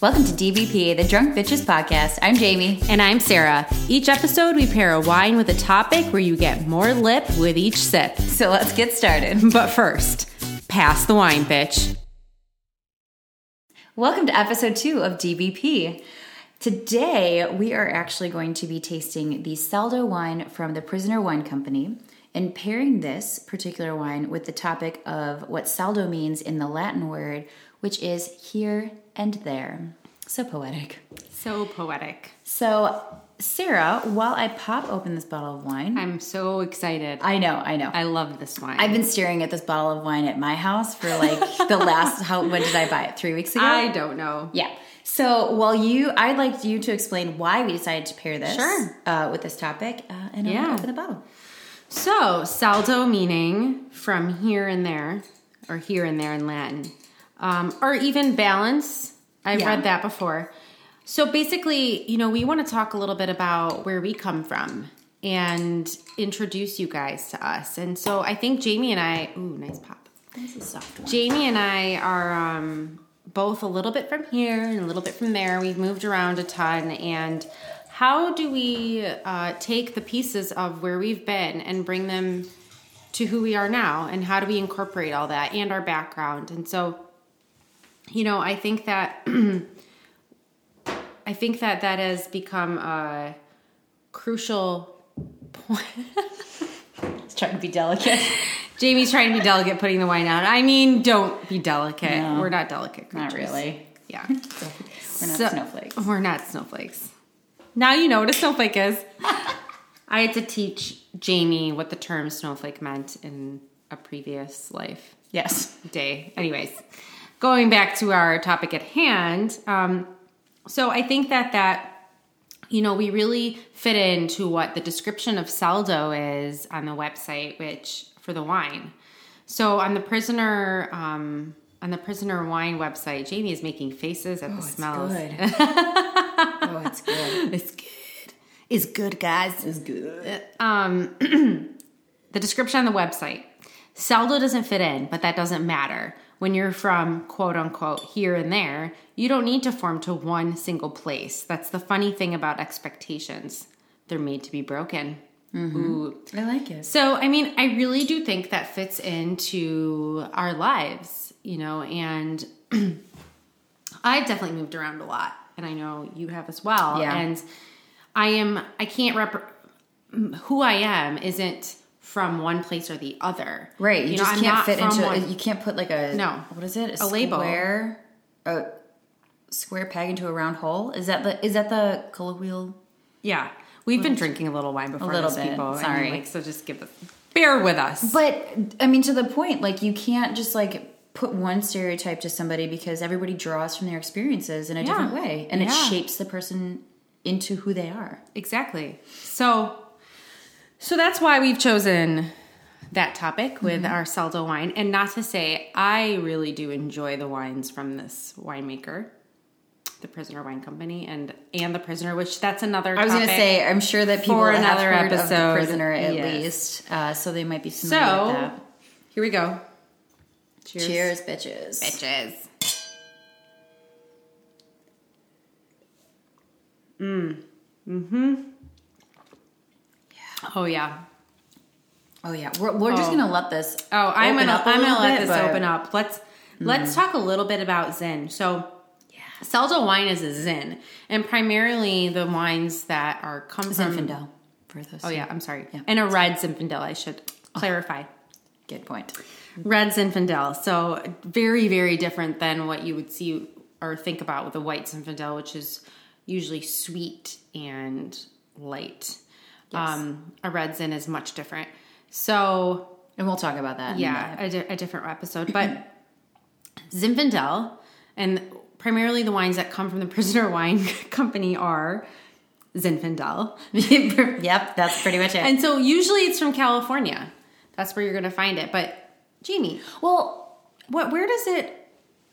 Welcome to DBP, the Drunk Bitches Podcast. I'm Jamie. And I'm Sarah. Each episode, we pair a wine with a topic where you get more lip with each sip. So let's get started. But first, pass the wine, bitch. Welcome to episode two of DBP. Today, we are actually going to be tasting the Saldo wine from the Prisoner Wine Company and pairing this particular wine with the topic of what saldo means in the Latin word, which is here and there. So poetic. So poetic. So, Sarah, while I pop open this bottle of wine, I'm so excited. I know, I know. I love this wine. I've been staring at this bottle of wine at my house for like the last how when did I buy it? 3 weeks ago? I don't know. Yeah. So, while you, I'd like you to explain why we decided to pair this Sure. uh, with this topic, uh, and I'm Yeah. open the bottle. So, saldo meaning from here and there, or here and there in Latin, um, or even balance. I've Yeah. read that before. So, basically, you know, we want to talk a little bit about where we come from and introduce you guys to us. And so, I think Jamie and I, ooh, nice pop. This is soft one. Jamie and I are um, both a little bit from here and a little bit from there. We've moved around a ton. And how do we uh, take the pieces of where we've been and bring them to who we are now? And how do we incorporate all that and our background? And so, you know, I think that. I think that that has become a crucial point. It's trying to be delicate. Jamie's trying to be delicate putting the wine out. I mean, don't be delicate. No. We're not delicate Not really. Yeah. We're not So- snowflakes. We're not snowflakes. Now you know what a snowflake is. I had to teach Jamie what the term snowflake meant in a previous life Yes. day. Anyways, going back to our topic at hand, um, so I think that that you know we really fit into what the description of saldo is on the website, which for the wine. So on the prisoner um, on the prisoner wine website, Jamie is making faces at the smells. Good. oh, it's good. It's good. It's good, guys. It's good. um, the description on the website. Saldo doesn't fit in, but that doesn't matter. When you're from quote unquote here and there, you don't need to form to one single place. That's the funny thing about expectations. They're made to be broken. Mm-hmm. Ooh. I like it. So, I mean, I really do think that fits into our lives, you know, and I've definitely moved around a lot, and I know you have as well. Yeah. And I am, I can't rep, who I am isn't from one place or the other. Right. You, know, just I'm can't fit into one- You can't put like a No. What is it? A label. Square, a square peg into a round hole. Is that the? Is that the colloquial? Yeah. We've been drinking a little wine before little this, bit. people. I mean, Sorry. like, so just give us, bear with us. But I mean, to the point, like you can't just like put one stereotype to somebody because everybody draws from their experiences in a different way, and it shapes the person into who they are. Exactly. So, so that's why we've chosen that topic with our saldo wine. And not to say, I really do enjoy the wines from this winemaker, the Prisoner Wine Company, and and the Prisoner, which that's another. I was going to say, I'm sure that people for have another heard of episode. the prisoner at Yes. least, uh, so they might be familiar So with that. here we go. Cheers, Cheers, bitches. bitches. Mm. Mm-hmm. Oh yeah. Oh yeah, we're, we're just Oh. going to let this. Oh, I'm open gonna I'm gonna let bit, this but- open up. Let's let's mm. talk a little bit about Zin. So, Yeah. Saldo wine is a Zin, and primarily the wines that are come from. Zinfandel. For those. Oh yeah, I'm sorry, Yeah. and a red Zinfandel. I should oh. clarify. Good point. Red Zinfandel. So very very different than what you would see or think about with a white Zinfandel, which is usually sweet and light. Um, a red Zin is much different. So And we'll talk about that. yeah, a, di- a different episode. But Zinfandel and primarily the wines that come from the Prisoner Wine Company are Zinfandel. yep, that's pretty much it. And so usually it's from California. That's where you're going to find it. But Jamie, well, what where does it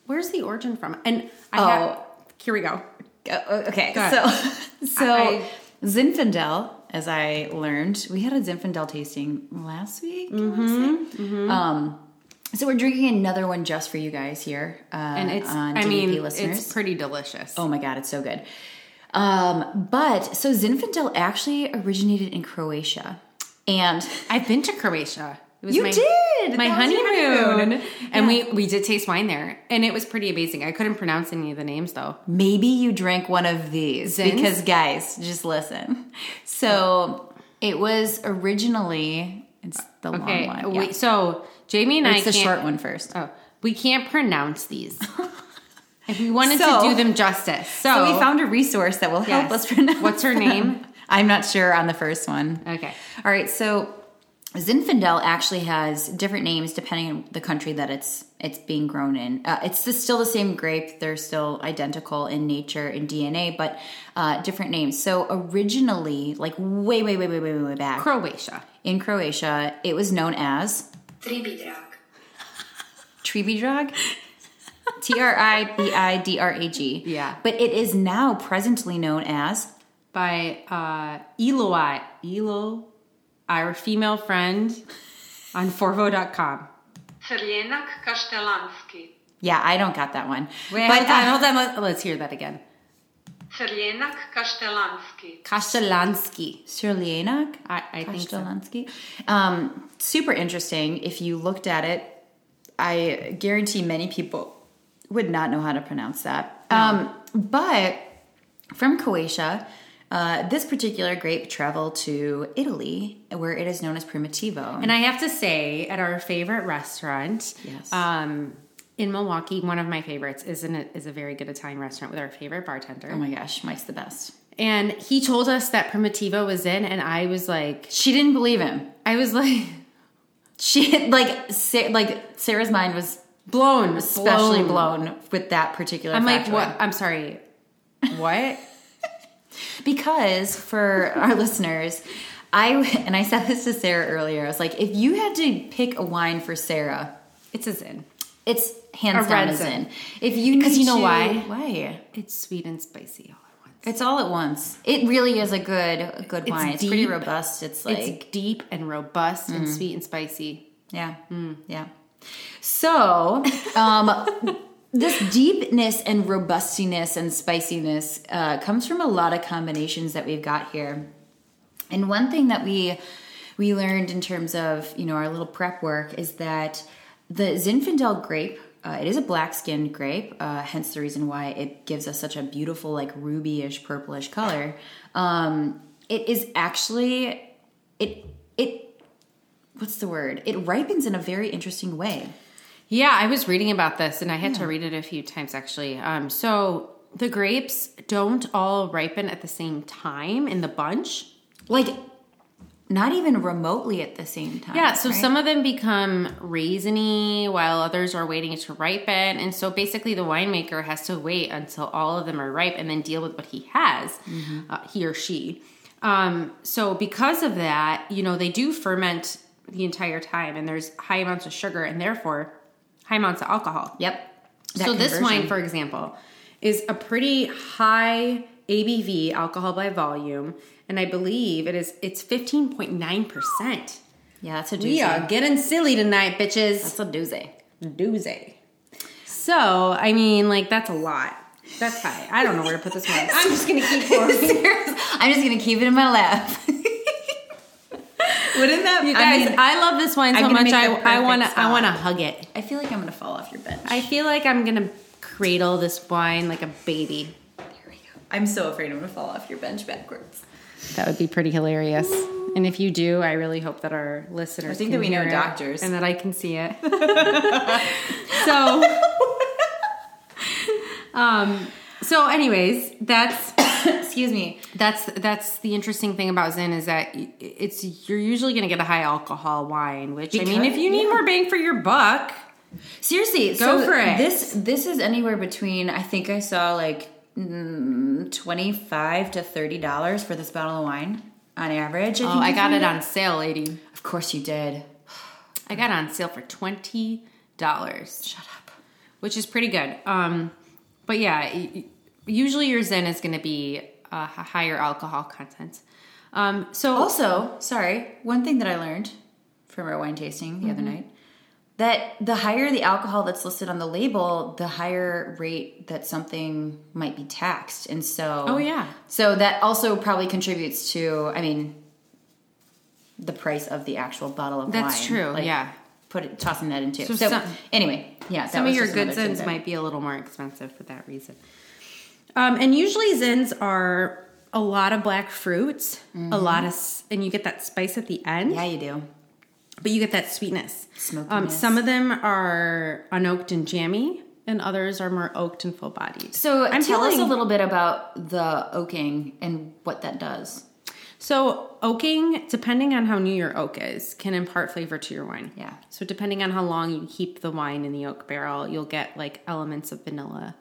where's the origin from? And I Oh. have here we go. Okay, Go so so I- Zinfandel, as I learned, we had a Zinfandel tasting last week. Wanna say. Um, So we're drinking another one just for you guys here. Uh, And it's, on I mean, listeners. it's pretty delicious. oh my god, it's so good. Um, but so Zinfandel actually originated in Croatia, and I've been to Croatia. It was You my, did! my That was your honeymoon, honeymoon. and Yeah. we we did taste wine there, and it was pretty amazing. I couldn't pronounce any of the names though. maybe you drank one of these Zins? because guys, just listen. So it was originally it's the Okay, long one. Yeah. wait. So Jamie and I it's the short one first. Oh, we can't pronounce these. if we wanted So- to do them justice, so, So we found a resource that will help Yes. us pronounce. What's her them. name? I'm not sure on the first one. Okay. All right, so Zinfandel actually has different names depending on the country that it's it's being grown in. Uh, it's the, still the same grape; they're still identical in nature and DNA, but uh, different names. So originally, like way, way, way, way, way, way back Croatia. in Croatia, it was known as Tribidrag. Tribidrag. T R I B I D R A G. Yeah. But it is now presently known as by uh, Eloi, Elo, our female friend on Forvo.com. Crljenak Kaštelanski. Yeah, I don't got that one. Wait, but hold uh, on, hold on. Let, let's hear that again. Crljenak Kaštelanski. Kastelanski. Sirlienak? I, I think so. Kastelanski. Um, super interesting. If you looked at it, I guarantee many people would not know how to pronounce that. Um, but from Croatia, uh, this particular grape traveled to Italy, where it is known as Primitivo. And I have to say, at our favorite restaurant, Yes. um, in Milwaukee, one of my favorites is an, is a very good Italian restaurant with our favorite bartender. oh my gosh, Mike's the best. and he told us that Primitivo was in, and I was like, She didn't believe him. I was like She like like Sarah's mind was blown, especially blown, with that particular. I'm like, what? I'm sorry, what? Because for our listeners, I and I said this to Sarah earlier. I was like, if you had to pick a wine for Sarah, it's a Zin. it's hands A down a Zin. If you Because need you know to- why? Why? It's sweet and spicy all at once. It's all at once. It really is a good a good It's wine. It's pretty robust. It's like it's deep and robust and sweet and spicy. Yeah. Yeah. So, um, this deepness and robustiness and spiciness uh, comes from a lot of combinations that we've got here. And one thing that we we learned in terms of you know our little prep work is that the Zinfandel grape. Uh, it is a black skinned grape, uh, hence the reason why it gives us such a beautiful, like ruby-ish, purplish color. Um, it is actually it it what's the word? It ripens in a very interesting way. Yeah, I was reading about this and I had to read it a few times actually. Um, so the grapes don't all ripen at the same time in the bunch. Like not even remotely at the same time. Yeah, so right? some of them become raisiny while others are waiting to ripen. And so basically, the winemaker has to wait until all of them are ripe and then deal with what he has, uh, he or she. Um, so because of that, you know, they do ferment the entire time and there's high amounts of sugar and therefore high amounts of alcohol. Yep. That so this wine, for example, is a pretty high ABV alcohol by volume, and I believe it is it's fifteen point nine percent. Yeah, that's a doozy. We are getting silly tonight, bitches. That's a doozy. Doozy. So I mean, like that's a lot. That's high. I don't know where to put this one. I'm just gonna keep pouring. I'm just gonna keep it in my lap. Wouldn't that? You guys, I, love this wine so much. I I want to I want to hug it. I feel like I'm gonna fall off your bench. I feel like I'm gonna cradle this wine like a baby. Here we go. I'm so afraid I'm gonna fall off your bench backwards. That would be pretty hilarious. And if you do, I really hope that our listeners. I think can that we know doctors. and that I can see it. so, um, so anyways, that's Excuse me. that's that's the interesting thing about Zin is that it's you're usually going to get a high alcohol wine, which I mean, if you need yeah. more bang for your buck, Seriously, Go so for it. This this is anywhere between I think I saw like mm, twenty five to thirty dollars for this bottle of wine on average. oh, I got it on sale, lady. Of course you did. I got it on sale for twenty dollars. Shut up. which is pretty good. Um, but yeah, usually your Zin is going to be a h- higher alcohol content. Um, so Also, sorry, one thing that I learned from our wine tasting the other Mm-hmm. night: that the higher the alcohol that's listed on the label, the higher rate that something might be taxed. And so Oh, yeah. So that also probably contributes to I mean the price of the actual bottle of That's wine. That's true, Like, yeah. Put it tossing that into. So So, some- anyway, yeah, Some of your just good another might be a little more expensive for that reason. Um, and usually zins are a lot of black fruits, a lot of, and you get that spice at the end, Mm-hmm. Yeah, you do. but you get that sweetness. Smokiness. Um, some of them are unoaked and jammy, and others are more oaked and full bodied. So I'm tell us a little bit about the oaking and what that does. So oaking, depending on how new your oak is, can impart flavor to your wine. Yeah. So depending on how long you keep the wine in the oak barrel, you'll get like elements of vanilla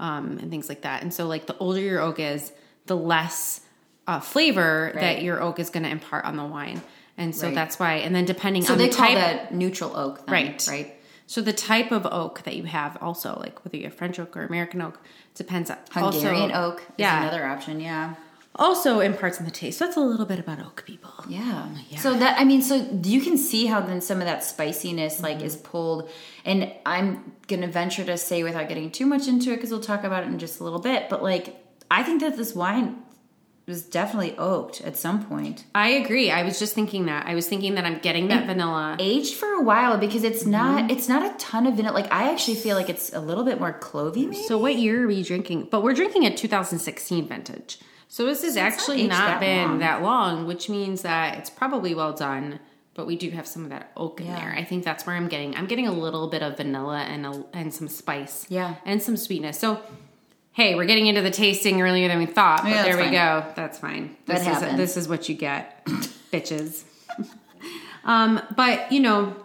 um, and things like that. And so like the older your oak is, the less uh, flavor that your oak is going to impart on the wine. And so Right. that's why. And then depending So on the type, that neutral oak, then, Right. Right. So the type of oak that you have, also like whether you have French oak or American oak, depends. on Hungarian also, oak is yeah, another option. Yeah. Also imparts in the taste. So that's a little bit about oak, people. Yeah. Yeah. So that I mean, so you can see how then some of that spiciness like is pulled, and I'm gonna venture to say without getting too much into it because we'll talk about it in just a little bit. But like, I think that this wine was definitely oaked at some point, I agree. I was just thinking that. I was thinking that I'm getting that vanilla. aged for a while because it's not Mm-hmm. it's not a ton of vanilla. Like I actually feel like it's a little bit more clovey. Maybe. So what year are we drinking? But we're drinking a 2016 vintage. So this has actually aged not that been long. that long, which means that it's probably well done. But we do have some of that oak in Yeah. there. I think that's where I'm getting. I'm getting a little bit of vanilla and a, and some spice. Yeah. and some sweetness. So. Hey, we're getting into the tasting earlier than we thought, but Yeah, there we fine. go. That's fine. That This is happens. this is what you get, bitches. Um, but you know,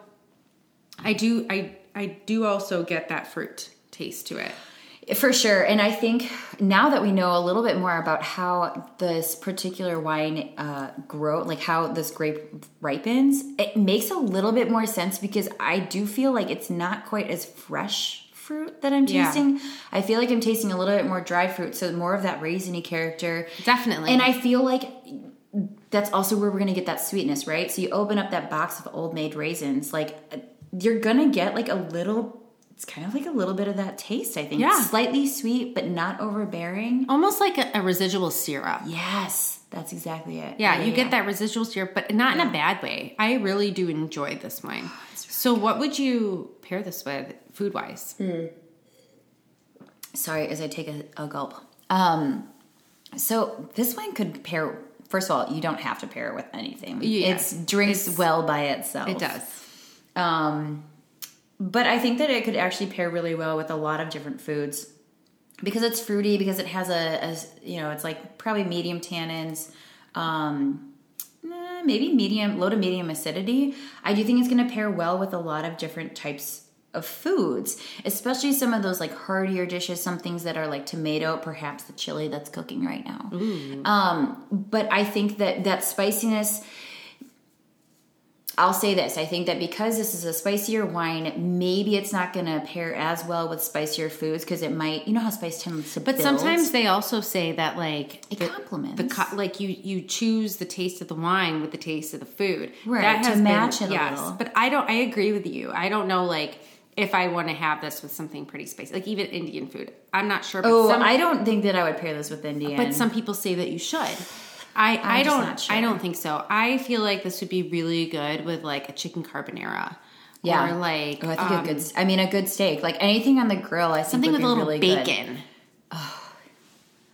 I do I I do also get that fruit taste to it. For sure. And I think now that we know a little bit more about how this particular wine uh, grow, like how this grape ripens, it makes a little bit more sense because I do feel like it's not quite as fresh fruit that I'm Yeah. tasting. I feel like I'm tasting a little bit more dry fruit, so more of that raisiny character. Definitely. And I feel like that's also where we're gonna get that sweetness, right? So you open up that box of old made raisins, like you're gonna get like a little. It's kind of like a little bit of that taste. I think. Yeah. slightly sweet, but not overbearing. Almost like a, a residual syrup. Yes, that's exactly it. Yeah, you get that residual syrup, but not in a bad way. I really do enjoy this wine. So, what would you pair this with, food wise? Sorry, as I take a, a gulp. Um, so this wine could pair. First of all, you don't have to pair it with anything. Yeah. It's drinks It's- well by itself. It does. Um, but I think that it could actually pair really well with a lot of different foods because it's fruity. Because it has a, a you know, it's like probably medium tannins, um, eh, maybe medium, low to medium acidity. I do think it's going to pair well with a lot of different types of foods, especially some of those like heartier dishes, some things that are like tomato, perhaps the chili that's cooking right now. Um, but I think that that spiciness. I'll say this. I think that because this is a spicier wine, maybe it's not going to pair as well with spicier foods because it might, you know how spice tends to But build? sometimes they also say that, like, It the, complements. the co- like you you choose the taste of the wine with the taste of the food, Right, That to has been- match it a little. But I don't. I agree with you. I don't know, like. If I want to have this with something pretty spicy, like even Indian food, I'm not sure. But Oh, some, I don't think that I would pair this with Indian. But some people say that you should. I, I just don't sure. I don't think so. I feel like this would be really good with like a chicken carbonara. yeah, Or like oh, I think um, a good. I mean, a good steak, like anything on the grill. I think something would with a little really good. bacon.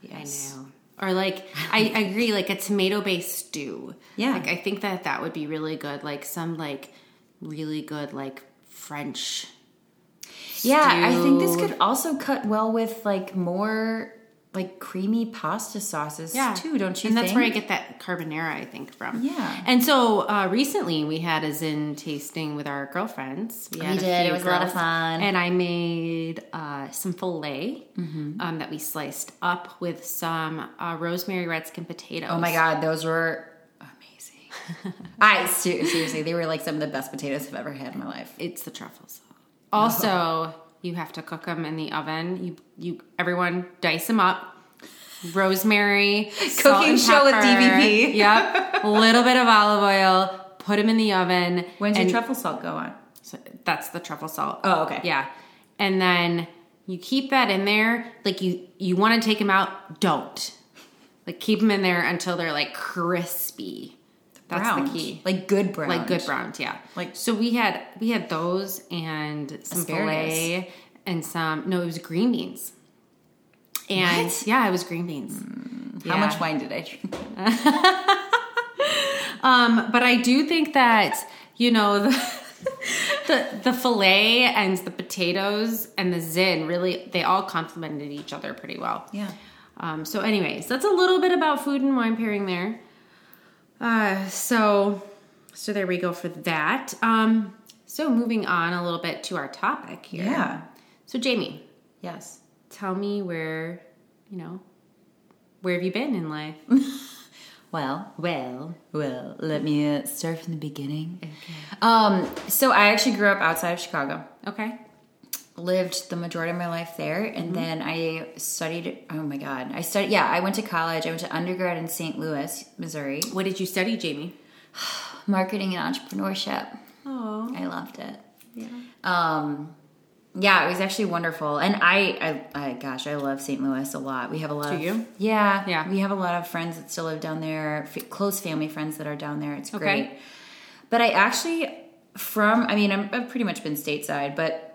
Yes. I know. Or like I, I agree, like a tomato based stew. Yeah. Like I think that that would be really good. Like some like really good like French. Yeah, I think this could also cut well with like more like creamy pasta sauces yeah. too. Don't you? And that's think? where I get that carbonara, I think, from. Yeah. And so uh, recently we had a Zin tasting with our girlfriends. We, had did. It was a lot of fun. And I made uh, some filet Mm-hmm. um, that we sliced up with some uh, rosemary red skin potatoes. Oh my god, those were amazing. I seriously, they were like some of the best potatoes I've ever had in my life. It's the truffles. Also, you have to cook them in the oven. You you everyone dice them up. Rosemary, Cooking show with DBP. Yep, a little bit of olive oil. Put them in the oven. When's and your truffle salt go on? So that's the truffle salt. Oh, okay. Yeah. And then you keep that in there. Like you you want to take them out, don't. Like keep them in there until they're like crispy. That's Browned. the key. Like good brown. Like good browns, yeah. Like- so we had we had those and some Asparagus. filet and some no, it was green beans. And What? yeah, it was green beans. How Yeah. much wine did I drink? Um, but I do think that you know the, the the fillet and the potatoes and the zin really they all complemented each other pretty well. Yeah. Um, so, anyways, that's a little bit about food and wine pairing there. Uh, so, so there we go for that. Um, so moving on a little bit to our topic here. Yeah. So, Jamie, Yes. tell me where you know where have you been in life? Well, Well, well, let me uh, start from the beginning. Um, so I actually grew up outside of Chicago. okay. Lived the majority of my life there and then i studied oh my god i studied yeah i went to college i went to undergrad in st louis missouri What did you study, Jamie? marketing and entrepreneurship Oh, i loved it yeah. um yeah it was actually wonderful and i i, I gosh i love st louis a lot we have a lot Do of you? yeah Yeah. we have a lot of friends that still live down there f- close family friends that are down there it's Okay. great but i actually from i mean I'm, i've pretty much been stateside but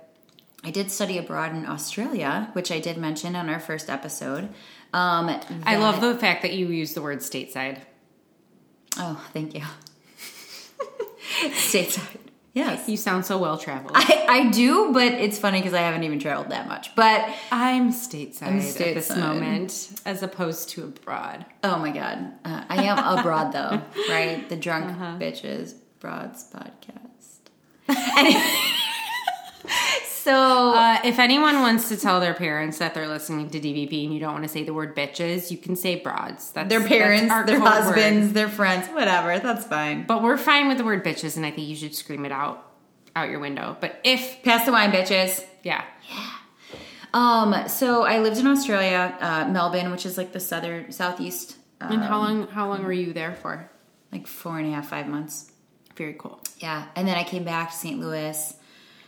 I did study abroad in Australia, which I did mention on our first episode. Um, I love the fact that you use the word stateside. Oh, thank you. Stateside. Yes. You sound so well traveled. I, I do, but it's funny because I haven't even traveled that much. But I'm stateside, I'm at this stateside. moment, as opposed to abroad. oh my god, uh, I am abroad though, right? The drunk bitches broads podcast. Anyway, so Uh, if anyone wants to tell their parents that they're listening to DBP and you don't want to say the word bitches, you can say broads. That's their parents, our their husbands, word. their friends, whatever. That's fine. But we're fine with the word bitches, and I think you should scream it out out your window. But if Pass the wine, bitches. yeah, Yeah. Um, so I lived in Australia, uh, Melbourne, which is like the southern southeast. Uh, and how long how long were you there for? like four and a half, five months. Very cool. Yeah, and then I came back to St. Louis,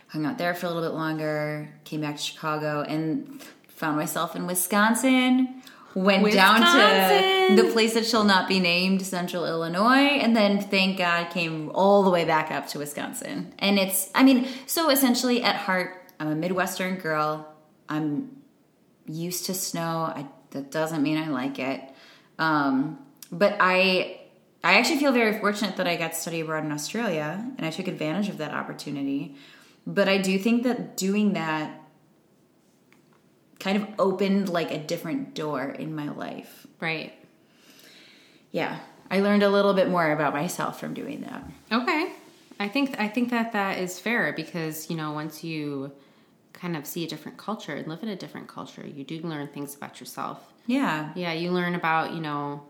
hung out there for a little bit longer, came back to Chicago, and found myself in Wisconsin. Went down to the place that shall not be named, Central Illinois, and then thank God came all the way back up to Wisconsin. And it's, I mean, so essentially at heart, I'm a Midwestern girl. I'm used to snow. I, that doesn't mean I like it. Um, but I I actually feel very fortunate that I got to study abroad in Australia and I took advantage of that opportunity. But I do think that doing that kind of opened like a different door in my life. Right. Yeah. I learned a little bit more about myself from doing that. Okay. I think I think that that is fair because you know once you kind of see a different culture and live in a different culture, you do learn things about yourself. Yeah. Yeah, you learn about you know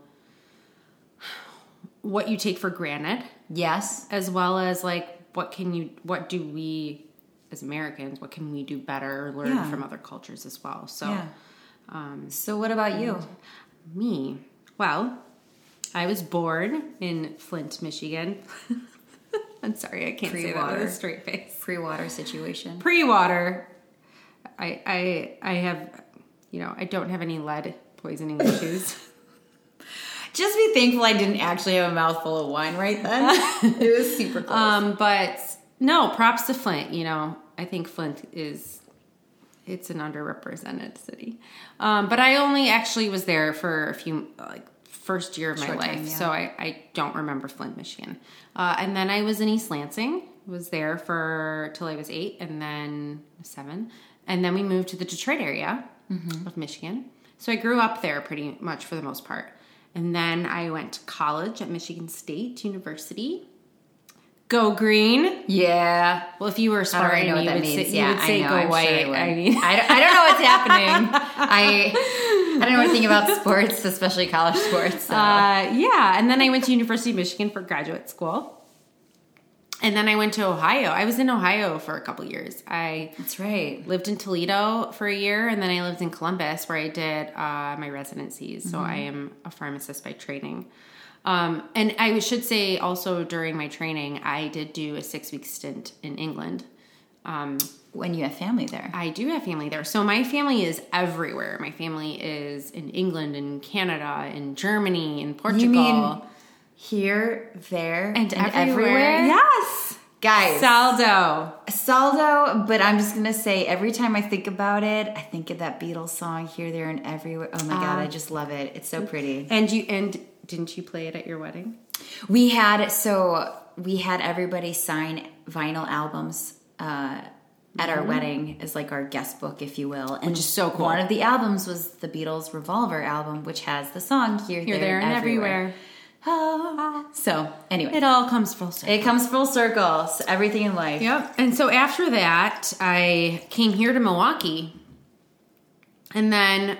what you take for granted, Yes. as well as like what can you what do we as Americans what can we do better learn Yeah. from other cultures as well. So Yeah. so what about you? me, well, I was born in Flint, Michigan. I'm sorry, I can't say that with a straight face. Free water situation. Pre-water, I I I have, you know, I don't have any lead poisoning issues. Just be thankful I didn't actually have a mouthful of wine right then. it was super close. um, but no, props to Flint. You know, I think Flint is it's an underrepresented city. Um, but I only actually was there for a few like first year of my Short life, time, yeah. so I, I don't remember Flint, Michigan. Uh, and then I was in East Lansing, was there for till I was eight, and then seven, and then we moved to the Detroit area Mm-hmm. of Michigan. So I grew up there pretty much for the most part. And then I went to college at Michigan State University. Go green. yeah. Well, if you were I smart, don't know what you that would means. say, yeah, you would say I know. go I'm white. Sure I, mean, I don't, I don't know what's happening. I I don't know anything about sports, especially college sports. So. uh, yeah. And then I went to University of Michigan for graduate school. And then I went to Ohio. I was in Ohio for a couple years. I That's right. lived in Toledo for a year, and then I lived in Columbus where I did uh, my residencies. So I am a pharmacist by training. Um, and I should say also during my training, I did do a six week stint in England. Um, When you have family there. I do have family there. So my family is everywhere. My family is in England, in Canada, in Germany, in Portugal. mean Here, there, and, everywhere. Yes. Guys, Saldo. Saldo, but I'm just gonna say every time I think about it, I think of that Beatles song "Here, There, and Everywhere." Oh my god, I just love it. It's so pretty. And you and didn't you play it at your wedding? We had so we had everybody sign vinyl albums uh, at our wedding as like our guest book, if you will, and Mm-hmm. Which is so cool. One of the albums was the Beatles' Revolver album, which has the song "Here, Here, There, there, and everywhere. Ah. So anyway, It all comes full circle. it comes full circle. So everything in life. Yep. And so after that, I came here to Milwaukee. And then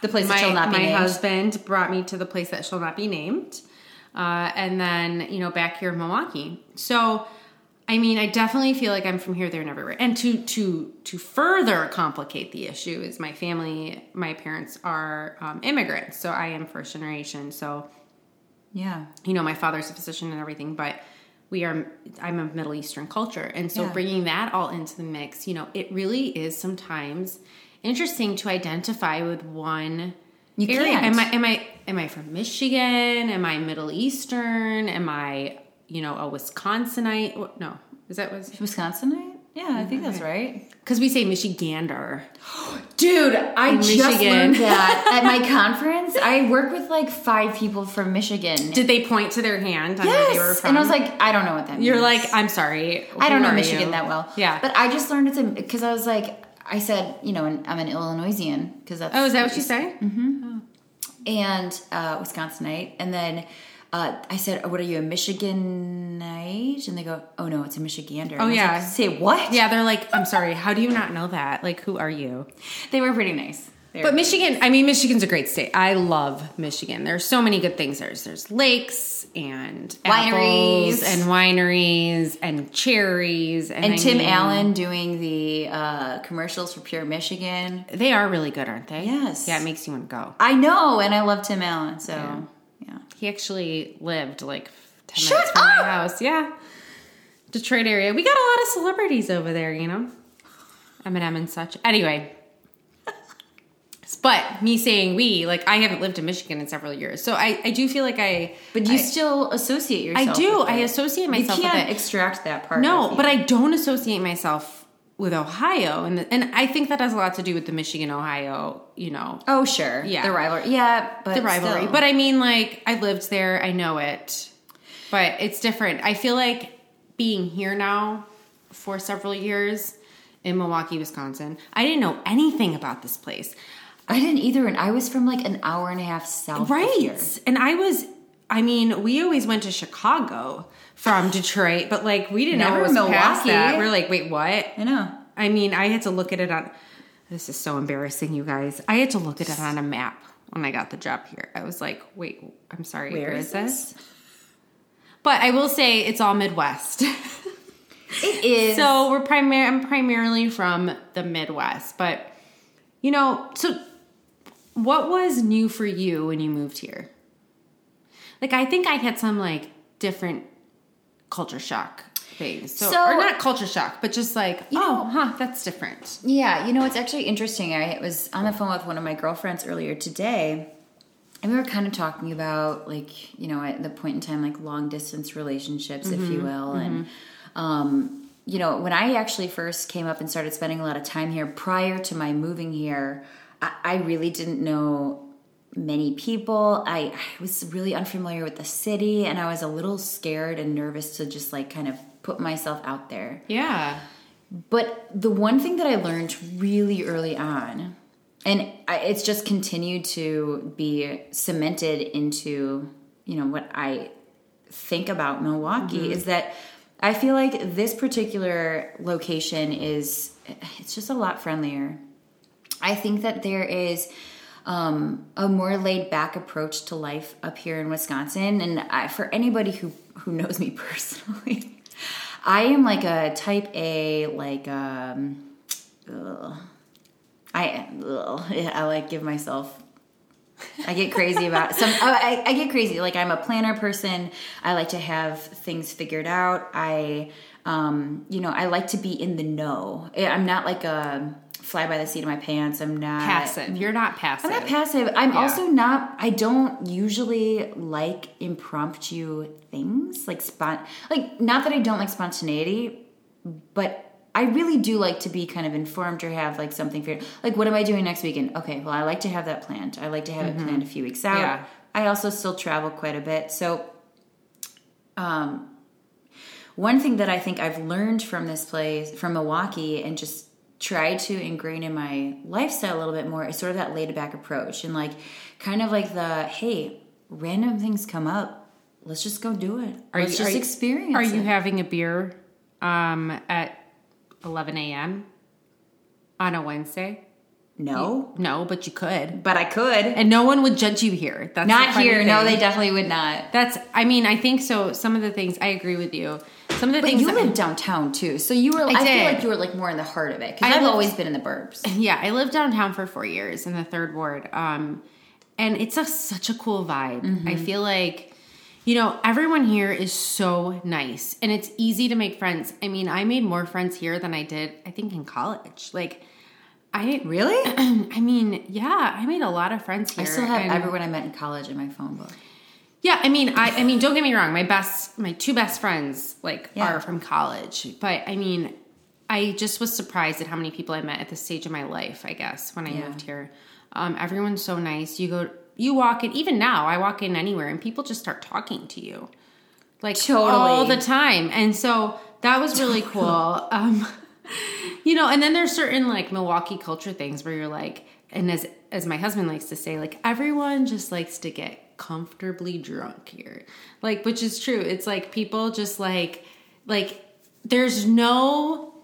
The place my, that shall not be my named. husband brought me to the place that shall not be named. Uh, and then, you know, back here in Milwaukee. So, I mean, I definitely feel like I'm from here, there, and everywhere. And to to to further complicate the issue is my family, my parents are um, immigrants, so I am first generation. So, Yeah. you know, my father's a physician and everything, but we are, I'm a Middle Eastern culture. And so Yeah. bringing that all into the mix, you know, it really is sometimes interesting to identify with one You area. can't. Am I, am I, am I from Michigan? Am I Middle Eastern? Am I, you know, a Wisconsinite? No, is that was, Wisconsinite? Yeah, I think that's right. cause we say Michigander. Dude, I In just Michigan. learned that at my conference. I work with like five people from Michigan. Did they point to their hand on where they were yes, from? and I was like, I don't know what that means. you're like, I'm sorry. I don't know Michigan you?" that well. Yeah. but I just learned it because I was like, I said, you know, I'm an Illinoisian because that's oh, is that what you say? and uh, Wisconsinite, and then. Uh, I said, "What are you, a Michiganite?" And they go, "Oh no, it's a Michigander." And I was yeah. like, say what? Yeah, they're like, I'm sorry, how do you not know that? Like, who are you? they were pretty nice. They But Michigan, I mean, Michigan's a great state. I love Michigan. There's so many good things. There's there's lakes and Wineries. and wineries and cherries and, and Tim mean, Allen doing the uh, commercials for Pure Michigan. They are really good, aren't they? Yes. Yeah, it makes you want to go. I know, and I love Tim Allen. So yeah, He actually lived like ten Shut minutes from my house. Yeah, Detroit area. We got a lot of celebrities over there. You know, Eminem and such. Anyway. But me saying we, like I haven't lived in Michigan in several years, so I, I do feel like I. but you I- still associate yourself. I do. I associate myself You can't it. extract that part. No, but I don't associate myself with Ohio, and and I think that has a lot to do with the Michigan Ohio, you know, Oh sure, Yeah. the rivalry. Yeah, but the rivalry. still. But I mean, like I lived there, I know it, but it's different. I feel like being here now for several years in Milwaukee, Wisconsin. I didn't know anything about this place, I didn't either, and I was from like an hour and a half south. of here. right? And I was. I mean, we always went to Chicago from Detroit, but like we didn't Never know it was past Milwaukee. that. We're like, wait, what? I know. I mean, I had to look at it on. This is so embarrassing, you guys. I had to look at it on a map when I got the job here. I was like, wait, I'm sorry, Where is is this? But I will say it's all Midwest. It is. so we're primar- I'm primarily from the Midwest. But, you know, so what was new for you when you moved here? Like, I think I had some like different culture shock things. So, So- or not culture shock, but just like, You oh, know- huh, that's different. Yeah, you know, it's actually interesting. I was on the phone with one of my girlfriends earlier today, and we were kind of talking about, like, you know, at the point in time, like long distance relationships, if you will. And, um, you know, when I actually first came up and started spending a lot of time here prior to my moving here, I, I really didn't know many people. I, I was really unfamiliar with the city, and I was a little scared and nervous to just, like, kind of put myself out there. Yeah. But the one thing that I learned really early on, and I, it's just continued to be cemented into, you know, what I think about Milwaukee mm-hmm. is that I feel like this particular location is, it's just a lot friendlier. I think that there is um, a more laid back approach to life up here in Wisconsin. And I, for anybody who, who knows me personally, I am like a type A, like, um. I, ugh, I like give myself I get crazy about some. I, I get crazy. Like I'm a planner person. I like to have things figured out. I, um, you know, I like to be in the know. I'm not like a fly by the seat of my pants. I'm not Passive. You're not passive. I'm not passive. I'm Yeah. also not. I don't usually like impromptu things, like spont. Like not that I don't like spontaneity, but I really do like to be kind of informed or have like something for like what am I doing next weekend? Okay, well I like to have that planned. I like to have it planned a few weeks out. Mm-hmm. Yeah. I also still travel quite a bit, so um, one thing that I think I've learned from this place, from Milwaukee, and just tried to ingrain in my lifestyle a little bit more is sort of that laid back approach and like kind of like the hey, random things come up. Let's just go do it. Let's you- just you- experience Are you having a beer um, at 11 a.m. on a Wednesday? no, No, but you could. but I could. And no one would judge you here. That's Not here. No, they definitely would not. That's. I mean, I think so. Some of the things I agree with you. Some of the But things you live downtown too, so you were. I, feel did. like you were like more in the heart of it because I I've lived- always been in the burbs. Yeah, I lived downtown for four years in the third ward, um, and it's a, such a cool vibe. Mm-hmm. I feel like, you know, everyone here is so nice, and it's easy to make friends. I mean, I made more friends here than I did, I think, in college. Like, I Really? I mean, yeah, I made a lot of friends here. I still have everyone I met in college in my phone book. Yeah, I mean, I, I mean, don't get me wrong. My best, my two best friends, like, Yeah. are from college. But I mean, I just was surprised at how many people I met at this stage of my life. I guess when I Yeah. moved here, um, everyone's so nice. You go, you walk in. Even now, I walk in anywhere, and people just start talking to you, like Totally. all the time. And so that was really cool. Um, you know, and then there's certain like Milwaukee culture things where you're like, and as as my husband likes to say, like everyone just likes to get comfortably drunk here, like which is true. It's like people just like like there's no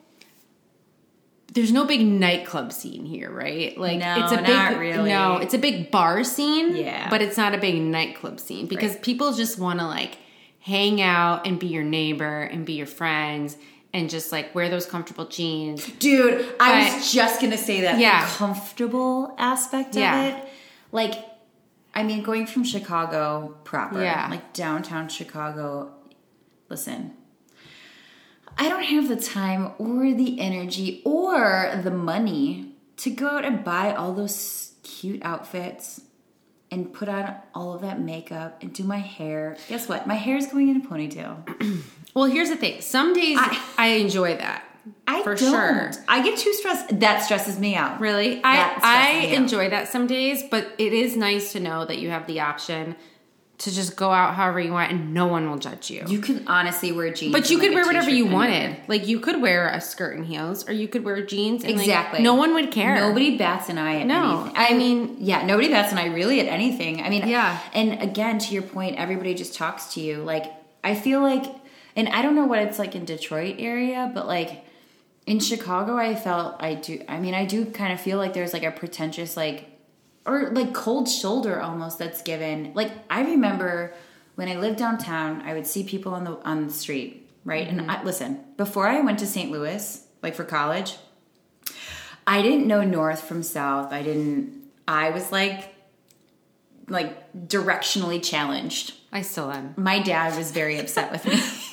there's no big nightclub scene here, right? Like No, it's a big really. no, it's a big bar scene, Yeah. but it's not a big nightclub scene because Right. people just want to like hang out and be your neighbor and be your friends and just like wear those comfortable jeans. Dude, I was just gonna say that. Yeah. The comfortable aspect Yeah. of it. Like, I mean, going from Chicago proper, Yeah. like downtown Chicago, listen, I don't have the time or the energy or the money to go out and buy all those cute outfits and put on all of that makeup and do my hair. Guess what? My hair is going in a ponytail. Well, here's the thing. Some days I, I- enjoy that. I For don't. sure. I get too stressed. That stresses me out. Really? I That I me out. enjoy that some days, but it is nice to know that you have the option to just go out however you want and no one will judge you. You can honestly wear jeans. but you could like, wear whatever you wanted. Like you could wear a skirt and heels or you could wear jeans and like, Exactly. no one would care. Nobody bats an eye at No, anything. I mean- yeah, nobody bats an eye really at anything. I mean, Yeah. And again, to your point, everybody just talks to you. Like, I feel like, and I don't know what it's like in Detroit area, but like in Chicago, I felt I do. I mean, I do kind of feel like there's like a pretentious like, or like cold shoulder almost that's given. Like I remember when I lived downtown, I would see people on the on the street, right? And mm-hmm. I, listen, before I went to St. Louis, like for college, I didn't know north from south. I didn't. I was like, like directionally challenged. I still am. My dad was very upset with me.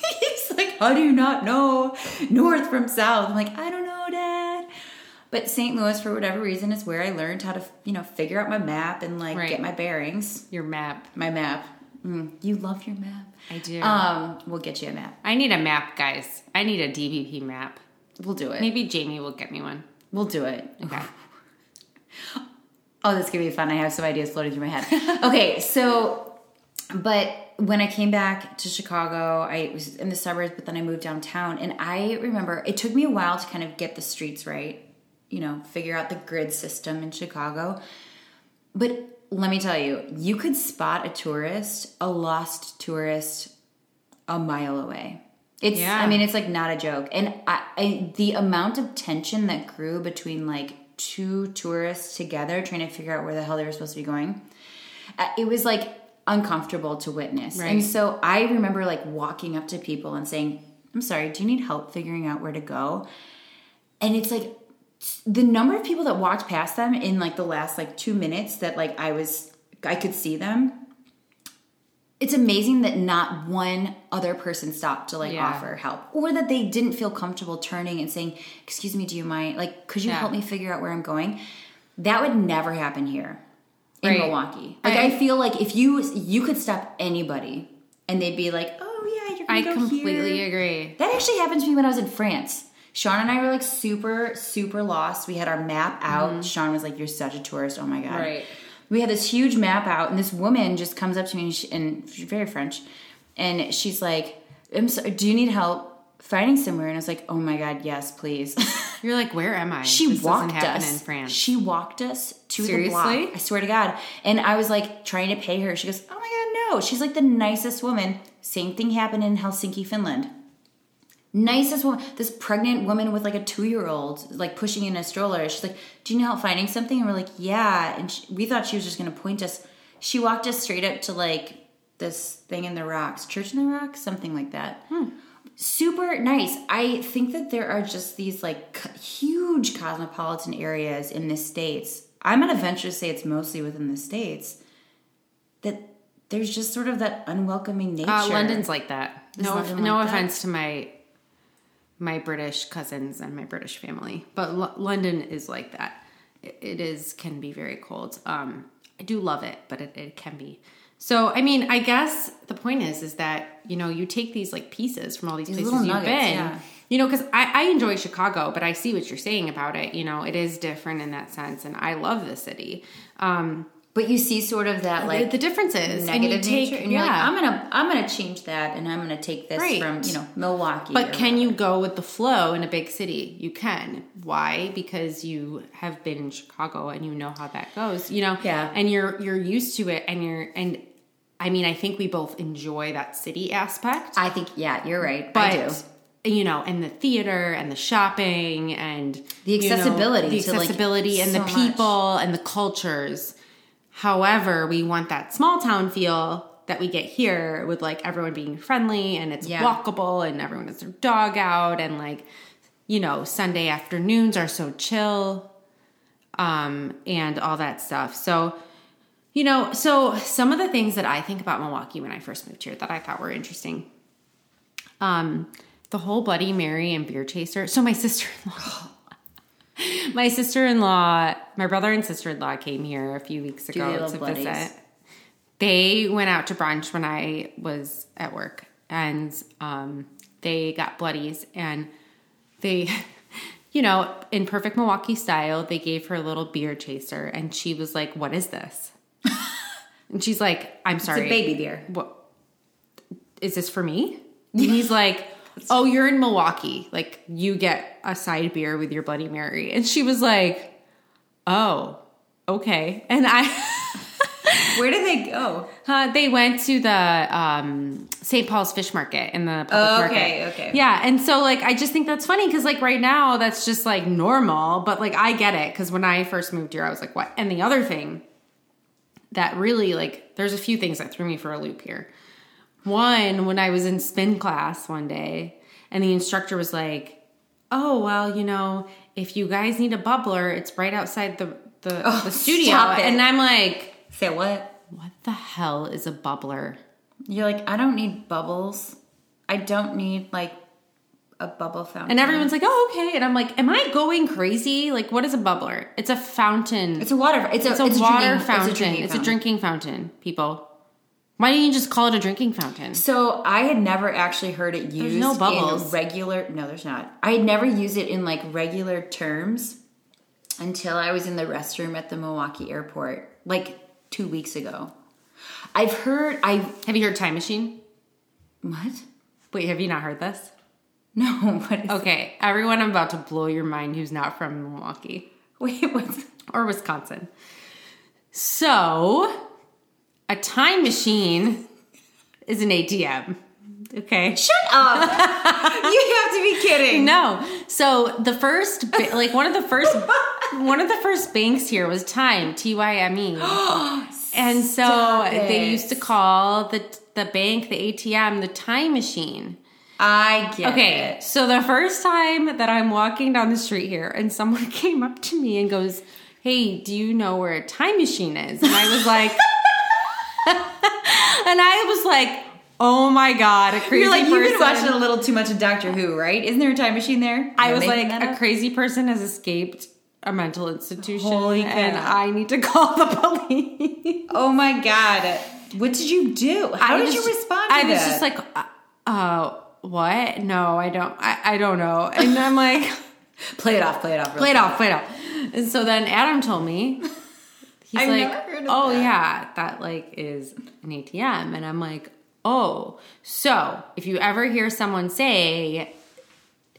"How do you not know north from south?" I'm like, "I don't know, Dad." But St. Louis, for whatever reason, is where I learned how to, you know, figure out my map and like Right. get my bearings. Your map. My map. Mm, you love your map. I do. Um, we'll get you a map. I need a map, guys. I need a DBP map. We'll do it. Maybe Jamie will get me one. We'll do it. Okay. Oh, this could be fun. I have some ideas floating through my head. okay, so, but when I came back to Chicago, I was in the suburbs, but then I moved downtown. And I remember it took me a while to kind of get the streets right, you know, figure out the grid system in Chicago. But let me tell you, you could spot a tourist, a lost tourist, a mile away. It's, Yeah. I mean, it's like not a joke. And I, I, the amount of tension that grew between like two tourists together trying to figure out where the hell they were supposed to be going, uh, it was like uncomfortable to witness. Right. And so I remember like walking up to people and saying, I'm sorry, do you need help figuring out where to go? And it's like the number of people that walked past them in like the last like two minutes that like I was I could see them. It's amazing that not one other person stopped to like Yeah. offer help or that they didn't feel comfortable turning and saying, "Excuse me, do you mind like could you Yeah. help me figure out where I'm going?" That would never happen here in Right. Milwaukee. Like I- I, feel like if you you could stop anybody and they'd be like, "Oh yeah, you're gonna I go completely here." agree. That actually happened to me when I was in France. Sean and I were like super, super lost. We had our map out. Sean was like, "You're such a tourist. Oh my god!" Mm-hmm. Right. We had this huge map out, and this woman just comes up to me, and, she, and she's very French, and she's like, I'm so, "Do you need help finding somewhere?" And I was like, "Oh my god, yes, please." You're like, where am I? she this walked us. in France. She walked us to the block. I swear to God. And I was like trying to pay her. She goes, "Oh my god, no!" She's like the nicest woman. Same thing happened in Helsinki, Finland nicest woman this pregnant woman with like a two-year-old like pushing in a stroller she's like do you need help finding something and we're like yeah and she, we thought she was just going to point us she walked us straight up to like this thing in the rocks church in the rocks something like that hmm. Super nice i think that there are just these like huge cosmopolitan areas in the states i'm gonna venture to say it's mostly within the states that there's just sort of that unwelcoming nature Uh, London's like that. Is No, London no like that? offense to my my British cousins and my British family, but L- London is like that. It, it is can be very cold. Um, I do love it, but it, it can be. So, I mean, I guess the point is, is that you know you take these like pieces from all these, places little you've nuggets, been. yeah. You know, because I, I enjoy Chicago, but I see what you're saying about it. You know, it is different in that sense, and I love the city. Um, But you see sort of that like the differences, and you negative take, nature, and you're like, yeah. I'm gonna I'm gonna change that, and I'm gonna take this Right. from you know Milwaukee. But can you go with the flow in a big city? You can. Why? Because you have been in Chicago and you know how that goes. You know, Yeah. and you're you're used to it, and you're and I mean, I think we both enjoy that city aspect, I think yeah, you're right. but. I do. You know, and the theater and the shopping and The you know, accessibility the to, like, accessibility and so the much. people and the cultures. However, we want that small town feel that we get here with like everyone being friendly and it's Yeah. walkable and everyone has their dog out and like you know Sunday afternoons are so chill um and all that stuff. So you know, so some of the things that I think about Milwaukee when I first moved here that I thought were interesting. Um the whole Bloody Mary and beer chaser. So my sister-in-law my sister-in-law, my brother and sister-in-law came here a few weeks ago to bloodies? visit. They went out to brunch when I was at work, and um, they got bloodies, and they, you know, in perfect Milwaukee style, they gave her a little beer chaser, and she was like, "What is this?" And she's like, "I'm It's sorry, a baby beer. what is this for me? And he's like, Oh, you're in Milwaukee. Like you get a side beer with your Bloody Mary. And she was like, Oh, okay. And I Where did they go? uh, they went to the um, St. Paul's Fish Market in the public Oh, market. okay, okay. Yeah, and so like I just think that's funny because like right now that's just like normal, but like I get it because when I first moved here, I was like, what? And the other thing that really like there's a few things that threw me for a loop here. One, when I was in spin class one day, and the instructor was like, "Oh well, you know, if you guys need a bubbler, it's right outside the the, Oh, the studio." And I'm like, Say what? "What the hell is a bubbler?" You're like, I don't need bubbles. I don't need like a bubble fountain. And everyone's like, "Oh, okay." And I'm like, "Am I going crazy? Like, what is a bubbler? It's a fountain. it's a water. It's a, It's a it's water drinking- fountain. It's a drinking It's a fountain. drinking fountain, people. Why don't you just call it a drinking fountain? So I had never actually heard it used no in bubbles. regular. No, there's not. I had never used it in like regular terms until I was in the restroom at the Milwaukee airport, like two weeks ago. I've heard. I Have you heard Time Machine? what? Wait, have you not heard this? No. Okay, everyone, I'm about to blow your mind who's not from Milwaukee Wait. What's? or Wisconsin. So, a time machine is an ATM. Okay. Shut up! you have to be kidding. No. So the first, ba- like one of the first, one of the first banks here was Time, T Y M E, and so Stop they it. used to call the the bank, the ATM, the time machine. I get Okay, it. so the first time that I'm walking down the street here, and someone came up to me and goes, "Hey, do you know where a time machine is?" And I was like, and I was like, oh my god, a crazy You're like, you've been person. watching a little too much of Doctor Who, right? Isn't there a time machine there? I was like, a up? crazy person has escaped a mental institution, Holy and. I need to call the police. Oh my god. What did you do? How I did was- you respond to I was just like, uh, uh, what? No, I don't. I, I don't know. And I'm like, play it off, play it off. play it off, play it off. And so then Adam told me, he's I've like, never heard of oh that. yeah, that like is an ATM. And I'm like, oh, so if you ever hear someone say,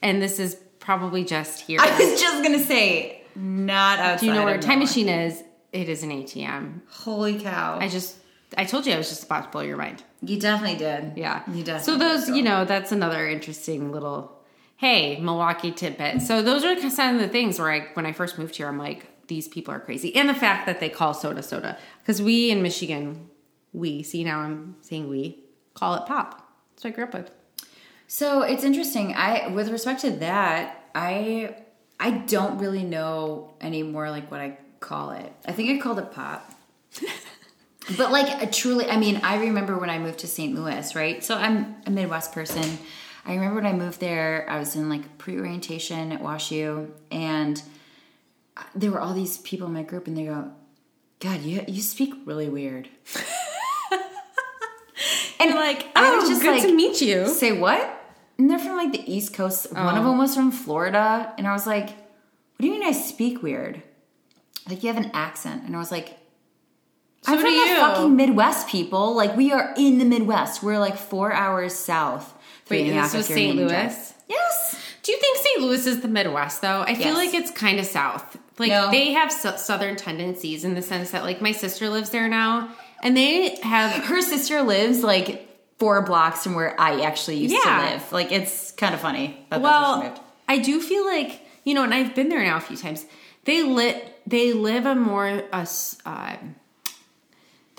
and this is probably just here. I was just gonna say, not outside. Do you know where a time machine is? It is an ATM. Holy cow! I just, I told you I was just about to blow your mind. You definitely did. Yeah. you definitely. So those, did, you know, that's another interesting little, hey, Milwaukee tidbit. So those are some of the things where I, when I first moved here, I'm like, these people are crazy. And the fact that they call soda soda. Because we in Michigan, we, see now I'm saying we, call it pop. That's what I grew up with. So it's interesting. I, with respect to that, I, I don't really know anymore. Like what I call it. I think I called it pop. but like truly, I mean, I remember when I moved to St. Louis, right? So I'm a Midwest person. I remember when I moved there, I was in like pre-orientation at WashU, and there were all these people in my group, and they go, "God, you you speak really weird." and like, I was oh, just Oh, good like, to meet you. Say what? And they're from like the East Coast. One of Oh. them was from Florida, and I was like, "What do you mean I speak weird? Like you have an accent?" And I was like, So "I'm from the you. fucking Midwest, people. Like we are in the Midwest. We're like four hours south. three Wait, and this was St. Louis? Yes. Do you think St. Louis is the Midwest though? I feel like it's kind of south. Like No. they have su- southern tendencies in the sense that like my sister lives there now and they have Her sister lives like four blocks from where I actually used Yeah. to live. Like it's kind of funny. That that's where well. I do feel like, you know, and I've been there now a few times. They lit they live a more s- uh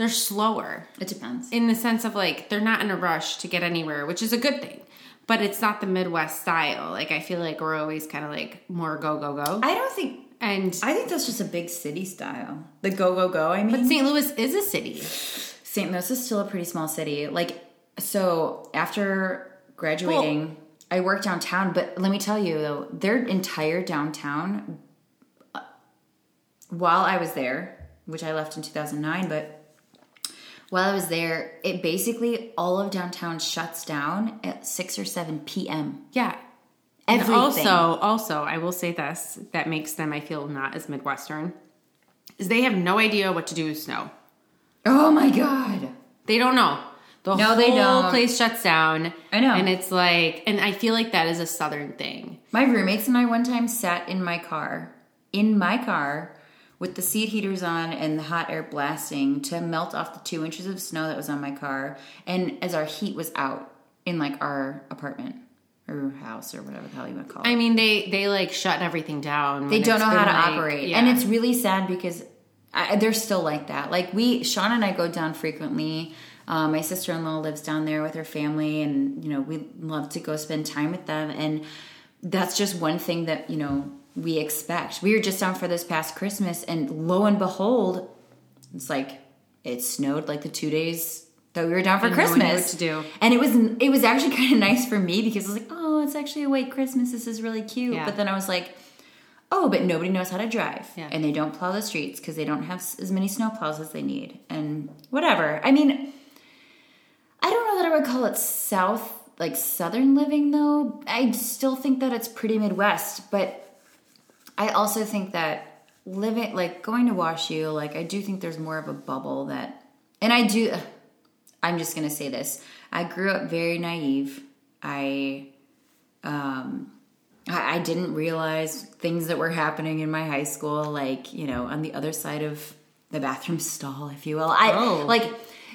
they're slower it depends. in the sense of like they're not in a rush to get anywhere, which is a good thing. But it's not the Midwest style. Like I feel like we're always kind of like more go go go. I don't think. And I think that's just a big city style. The go go go. I mean, but St. Louis is a city. St. Louis is still a pretty small city. Like, so after graduating, I worked downtown, but let me tell you though, their entire downtown, uh, while I was there, which I left in 2009, but while I was there, it basically all of downtown shuts down at 6 or 7 p.m. Yeah. And also, also, I will say this that makes them, I feel, not as Midwestern, is they have no idea what to do with snow. Oh my God. They don't know. The No, whole they don't. place shuts down. I know. And it's like, and I feel like that is a Southern thing. My roommates and I one time sat in my car, in my car, with the seat heaters on and the hot air blasting to melt off the two inches of snow that was on my car. And as our heat was out in like our apartment or house or whatever the hell you want to call it. I mean, they they like shut everything down. they don't know how to like- operate. yeah. And it's really sad because I, they're still like that. Like we, Sean and I go down frequently. Um, my sister in law lives down there with her family, and you know we love to go spend time with them. And that's just one thing that you know we expect. We were just down for this past Christmas, and lo and behold, it's like it snowed like the two days that we were down for And Christmas. to do. And it was it was actually kind of nice for me because I was like, oh, it's actually a white Christmas. This is really cute. Yeah. But then I was like, oh, but nobody knows how to drive, Yeah. and they don't plow the streets because they don't have as many snow plows as they need, and whatever. I mean, I don't know that I would call it South like Southern living though. I still think that it's pretty Midwest, but I also think that living like going to WashU, like I do think there's more of a bubble that, and I do. I'm just gonna say this. I grew up very naive. I um I, I didn't realize things that were happening in my high school, like, you know, on the other side of the bathroom stall, if you will. I Oh. like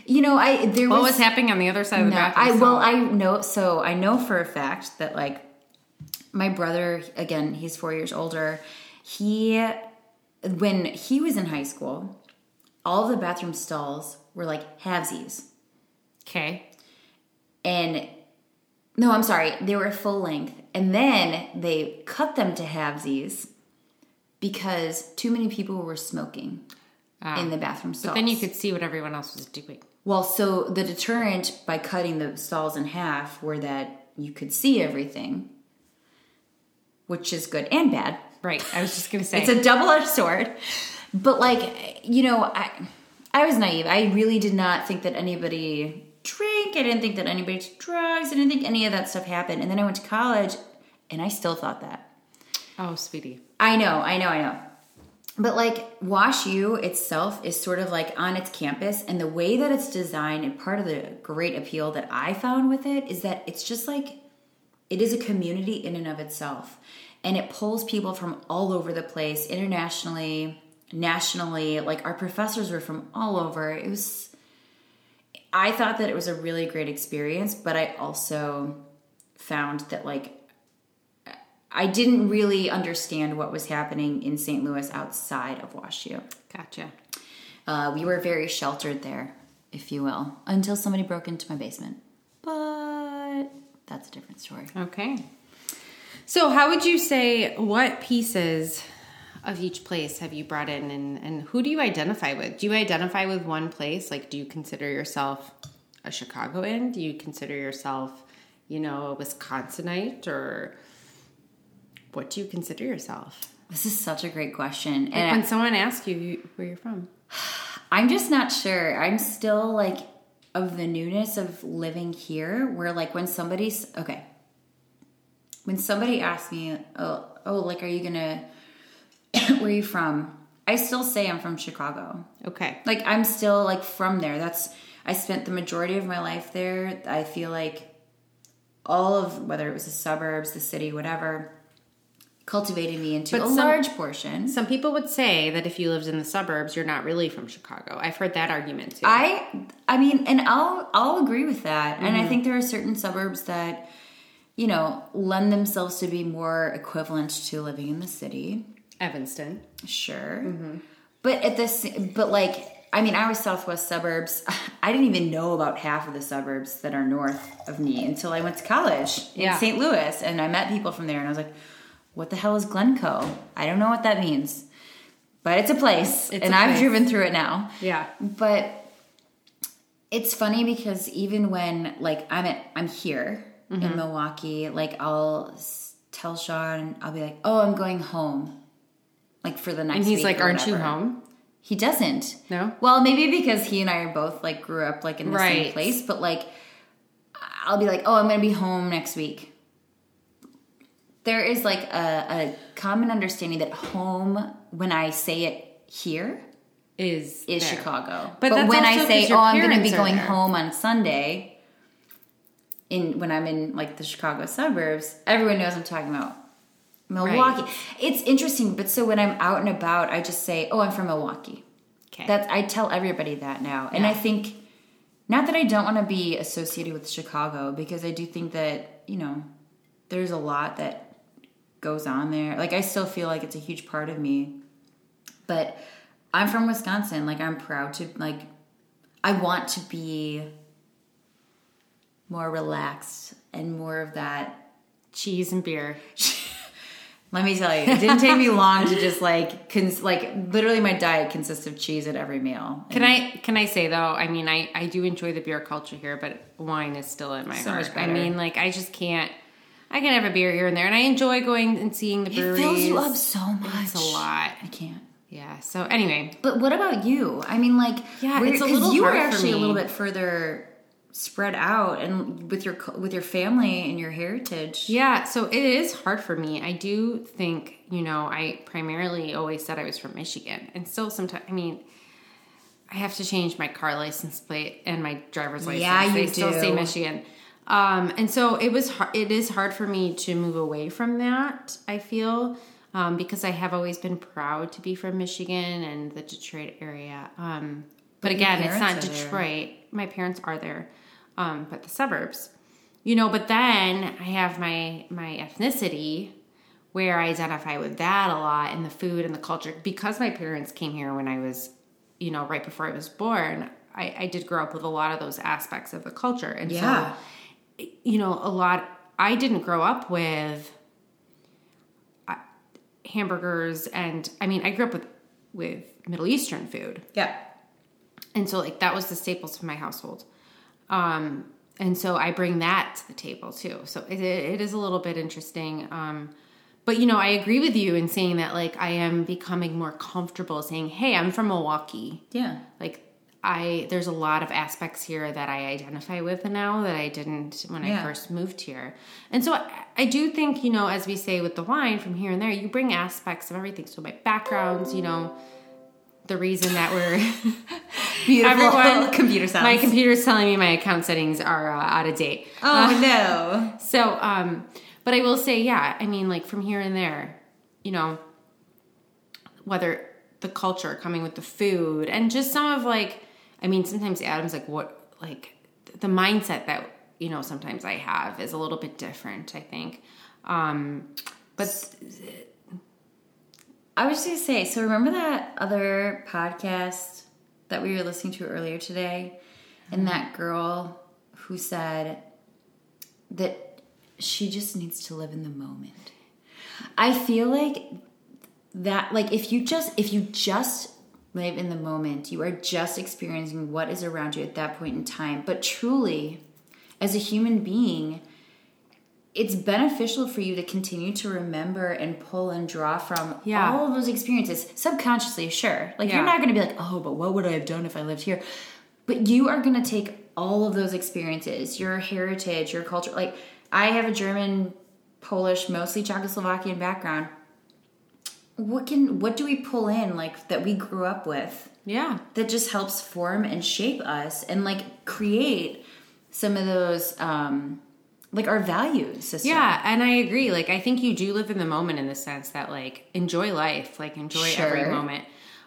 you know, I there was what was, was happening on the other side of the no, bathroom? I well. I know. So I know for a fact that like my brother, again, he's four years older. He, when he was in high school, all the bathroom stalls were like halvesies, okay. and no, I'm sorry, they were full length, and then they cut them to halvesies because too many people were smoking Ah. in the bathroom stalls. But then you could see what everyone else was doing. Well, so the deterrent by cutting the stalls in half were that you could see everything, which is good and bad. Right. I was just gonna say It's a double-edged sword. But like, you know, I I was naive. I really did not think that anybody drank. I didn't think that anybody took drugs. I didn't think any of that stuff happened. And then I went to college and I still thought that. Oh, sweetie. I know, I know, I know. But like Wash U itself is sort of like on its campus, and the way that it's designed, and part of the great appeal that I found with it is that it's just like it is a community in and of itself. And it pulls people from all over the place, internationally, nationally. Like our professors were from all over. It was, I thought that it was a really great experience, but I also found that like I didn't really understand what was happening in St. Louis outside of WashU. Gotcha. Uh, we were very sheltered there, if you will, until somebody broke into my basement. But that's a different story. Okay. So, how would you say what pieces of each place have you brought in, and, and who do you identify with? Do you identify with one place? Like, do you consider yourself a Chicagoan? Do you consider yourself, you know, a Wisconsinite, or what do you consider yourself? This is such a great question. Like And when someone asks you where you're from. I'm just not sure. I'm still like of the newness of living here, where like when somebody's okay, when somebody asks me, oh, oh, like, are you gonna, where are you from? I still say I'm from Chicago. Okay. Like I'm still like from there. That's I spent the majority of my life there. I feel like all of whether it was the suburbs, the city, whatever, cultivated me into But a some- large portion. Some people would say that if you lived in the suburbs, you're not really from Chicago. I've heard that argument too. I I mean, and I'll I'll agree with that. And I mm-hmm. think there are certain suburbs that you know lend themselves to be more equivalent to living in the city. Evanston. Sure. Mm-hmm. But at this, but like, I mean, I was Southwest suburbs. I didn't even know about half of the suburbs that are north of me until I went to college Yeah. in St. Louis, and I met people from there, and I was like, "What the hell is Glencoe? I don't know what that means, but it's a place, It's and a I've place. driven through it now." Yeah. But it's funny because even when like I'm at I'm here Mm-hmm. in Milwaukee, like I'll tell Sean, I'll be like, "Oh, I'm going home." Like for the next And he's like, Aren't you home? He doesn't. No? Well, maybe because he and I are both like grew up like in the same place, but like I'll be like, "Oh, I'm going to be home next week." There is like a, a common understanding that home, when I say it here, Is is there. Chicago. But But, when I say, "Oh, I'm going to be going there. home on Sunday," in when I'm in like the Chicago suburbs, everyone knows I'm talking about Milwaukee. It's interesting, but so when I'm out and about, I just say, "Oh, I'm from Milwaukee." Okay. That's I tell everybody that now, and I think not that I don't want to be associated with Chicago because I do think that you know there's a lot that goes on there. Like I still feel like it's a huge part of me, but I'm from Wisconsin. Like I'm proud to like I want to be more relaxed and more of that cheese and beer. let me tell you, it didn't take me long to just like, cons- like literally, my diet consists of cheese at every meal. Can I can I say though? I mean, I I do enjoy the beer culture here, but wine is still in my So heart. I mean, like I just can't. I can have a beer here and there, and I enjoy going and seeing the breweries. It fills you up so much. It's a lot. I can't. Yeah. So anyway, But what about you? I mean, like, Yeah, it's a little you were actually a little bit further spread out, and with your with your family and your heritage. Yeah, so it is hard for me. I do think, you know, I primarily always said I was from Michigan. And still sometimes, I mean, I have to change my car license plate and my driver's license. Yeah, you they still say. Michigan. Um, and so it was it is hard for me to move away from that, I feel, um, because I have always been proud to be from Michigan and the Detroit area. Um, but, But again, it's not are there. Detroit. My parents are there, um, but the suburbs you know but then i have my my ethnicity where i identify with that a lot and the food and the culture because my parents came here when i was you know right before i was born i, I did grow up with a lot of those aspects of the culture and Yeah. so you know a lot i didn't grow up with uh, hamburgers and i mean i grew up with with middle eastern food Yeah. and so like that was the staples of my household. Um, and so I bring that to the table too. So it, it is a little bit interesting. Um, but you know, I agree with you in saying that like I am becoming more comfortable saying, "Hey, I'm from Milwaukee." Yeah. Like I there's a lot of aspects here that I identify with now that I didn't when Yeah. I first moved here. And so I, I do think, you know, as we say with the wine from here and there, you bring aspects of everything. So my backgrounds, you know, the reason that we're Beautiful Everyone- computer sounds. my computer's telling me my account settings are uh, out of date. oh no. So, um, but I will say, yeah, I mean, like from here and there, you know, whether the culture coming with the food and just some of like, I mean, sometimes Adam's like, what, like the mindset that, you know, sometimes I have is a little bit different, I think. Um, but I was just gonna say, so remember that other podcast that we were listening to earlier today? And that girl who said that she just needs to live in the moment. I feel like that like if you just if you just live in the moment, you are just experiencing what is around you at that point in time. But truly, as a human being, it's beneficial for you to continue to remember and pull and draw from Yeah. all of those experiences subconsciously sure like Yeah. you're not going to be like oh but what would i have done if i lived here but you are going to take all of those experiences your heritage your culture like i have a german polish mostly czechoslovakian background what can what do we pull in like that we grew up with yeah, that just helps form and shape us and like create some of those um like our value system Yeah, and I agree. Like, I think you do live in the moment in the sense that, like, enjoy life, like, enjoy every moment.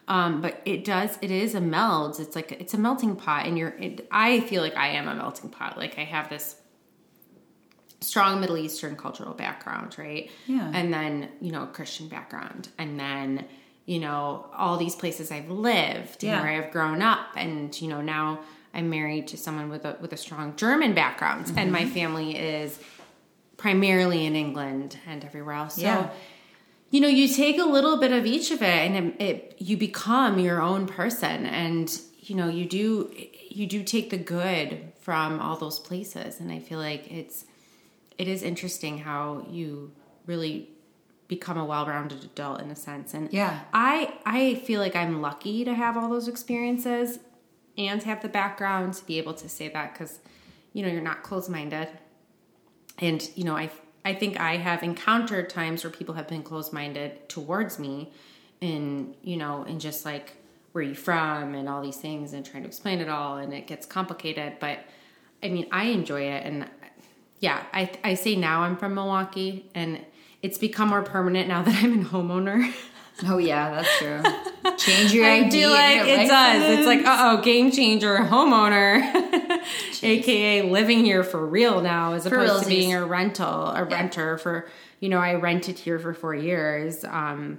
Um, but it does, it is a meld. It's like, it's a melting pot. And you're, it, I feel like I am a melting pot. Like, I have this strong Middle Eastern cultural background, right? Yeah. And then, you know, Christian background. And then, you know, all these places I've lived Yeah. and where I've grown up. And, you know, now I'm married to someone with a with a strong German background. And my mm-hmm. family is primarily in England and everywhere else. So Yeah. you know, you take a little bit of each of it and it, it you become your own person and you know, you do you do take the good from all those places and I feel like it's it is interesting how you really become a well-rounded adult in a sense. And Yeah. i i feel like i'm lucky to have all those experiences and have the background to be able to say that because you know you're not closed-minded. And you know i i think i have encountered times where people have been closed-minded towards me and you know and just like where you from and all these things and trying to explain it all and it gets complicated. But i mean i enjoy it and yeah i i say now i'm from milwaukee and it's become more permanent now that i'm a homeowner oh yeah that's true change your I ID feel like it does. It's like, license. uh oh, game changer, homeowner, aka living here for real now, as opposed to being a rental, a renter for, you know, I rented here for four years. Um,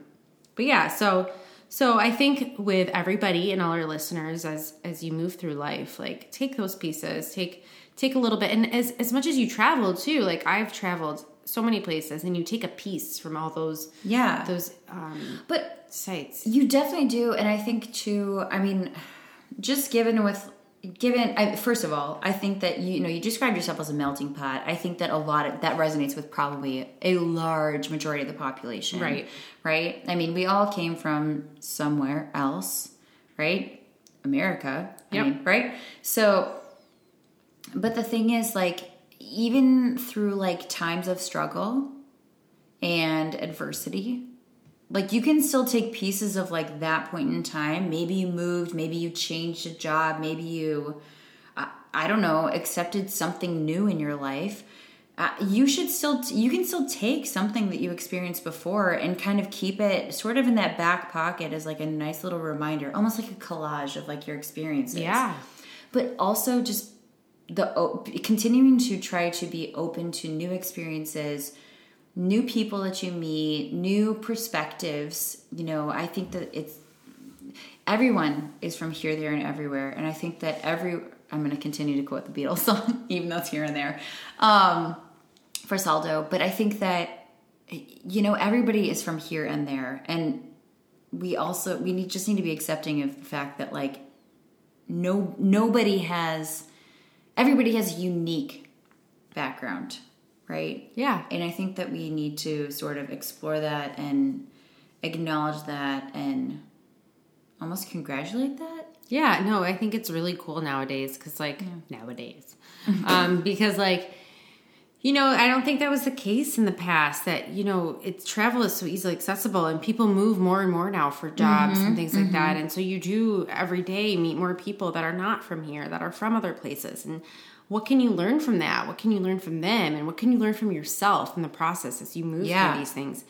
but yeah, so so I think with everybody and all our listeners, as as you move through life, like take those pieces, take take a little bit, and as as much as you travel too, like I've traveled so many places, and you take a piece from all those yeah those um, but sites. You definitely do, and I think too. I mean, just given with given, I, first of all, I think that you, you know you described yourself as a melting pot. I think that a lot of that resonates with probably a large majority of the population. Right. Right. I mean, we all came from somewhere else, right? America. I mean, right. So, but the thing is, like, even through like times of struggle and adversity, like you can still take pieces of like that point in time. Maybe you moved maybe you changed a job maybe you i, I don't know accepted something new in your life. Uh, you should still t- you can still take something that you experienced before and kind of keep it sort of in that back pocket as like a nice little reminder almost like a collage of like your experiences. Yeah. but also just the continuing to try to be open to new experiences new people that you meet new perspectives. You know i think that it's everyone is from here there and everywhere. And i think that every i'm going to continue to quote the beatles song even though it's here and there um, for saldo. But i think that you know everybody is from here and there. And we also we need just need to be accepting of the fact that like no nobody has everybody has a unique background, right? Yeah. And I think that we need to sort of explore that and acknowledge that and almost congratulate that. Yeah, no, I think it's really cool nowadays because, like, nowadays, um, because like, you know, I don't think that was the case in the past. That you know, it's travel is so easily accessible, and people move more and more now for mm-hmm. jobs and things like that. Mm-hmm. And so you do every day meet more people that are not from here, that are from other places, and what can you learn from that? What can you learn from them, and what can you learn from yourself in the process as you move Yeah. through these things?